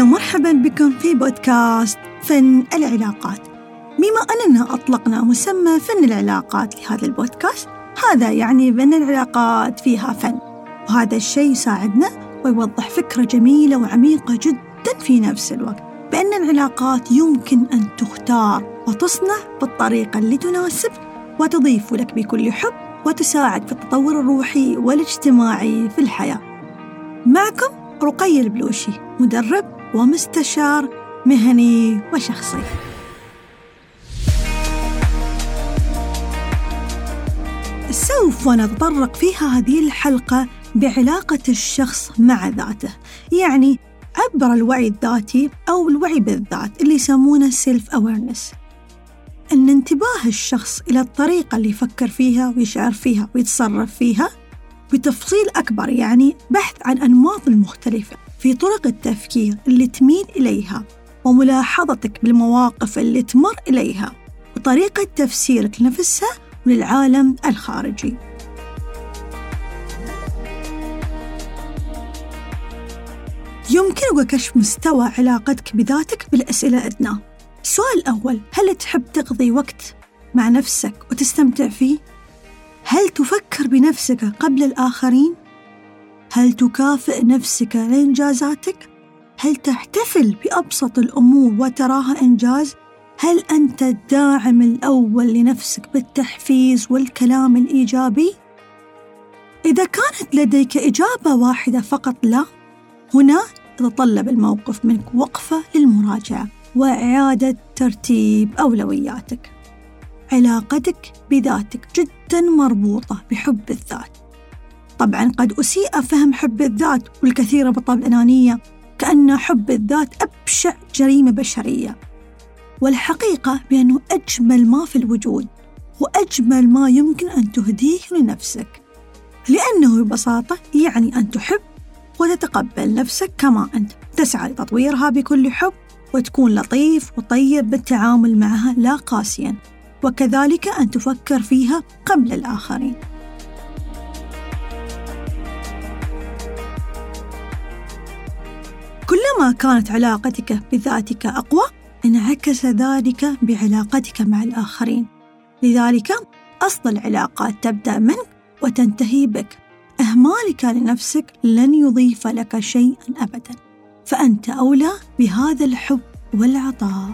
أهلا ومرحبا بكم في بودكاست فن العلاقات. بما أننا أطلقنا مسمى فن العلاقات لهذا البودكاست هذا يعني بأن العلاقات فيها فن. وهذا الشيء يساعدنا ويوضح فكرة جميلة وعميقة جدا في نفس الوقت بأن العلاقات يمكن أن تختار وتصنع بالطريقة اللي تناسبك وتضيف لك بكل حب وتساعد في التطور الروحي والاجتماعي في الحياة. معكم رقي البلوشي مدرب ومستشار مهني وشخصي. سوف نتطرق في هذه الحلقة بعلاقة الشخص مع ذاته يعني عبر الوعي الذاتي أو الوعي بالذات اللي يسمونه self awareness أن انتباه الشخص إلى الطريقة اللي يفكر فيها ويشعر فيها ويتصرف فيها بتفصيل أكبر يعني بحث عن أنماط المختلفة في طرق التفكير اللي تميل إليها وملاحظتك بالمواقف اللي تمر إليها وطريقة تفسيرك لنفسها وللعالم الخارجي يمكنك كشف مستوى علاقتك بذاتك بالأسئلة أدناه السؤال الأول هل تحب تقضي وقت مع نفسك وتستمتع فيه؟ هل تفكر بنفسك قبل الآخرين؟ هل تكافئ نفسك لإنجازاتك؟ هل تحتفل بأبسط الأمور وتراها إنجاز؟ هل أنت الداعم الأول لنفسك بالتحفيز والكلام الإيجابي؟ إذا كانت لديك إجابة واحدة فقط لا، هنا يتطلب الموقف منك وقفة للمراجعة وإعادة ترتيب أولوياتك. علاقتك بذاتك جدا مربوطة بحب الذات. طبعا قد أسيء فهم حب الذات والكثير بالطبع الأنانية كأن حب الذات أبشع جريمة بشرية. والحقيقة بأنه أجمل ما في الوجود وأجمل ما يمكن أن تهديه لنفسك لأنه ببساطة يعني أن تحب وتتقبل نفسك كما أنت تسعى لتطويرها بكل حب وتكون لطيف وطيب بالتعامل معها لا قاسيا وكذلك أن تفكر فيها قبل الآخرين كلما كانت علاقتك بذاتك أقوى انعكس ذلك بعلاقتك مع الآخرين. لذلك أصل العلاقات تبدأ منك وتنتهي بك. إهمالك لنفسك لن يضيف لك شيئا أبدا. فأنت أولى بهذا الحب والعطاء.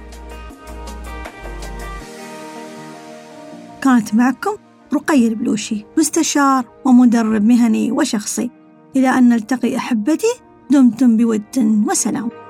كانت معكم رقي البلوشي مستشار ومدرب مهني وشخصي. إلى أن نلتقي أحبتي دمتم بود وسلام.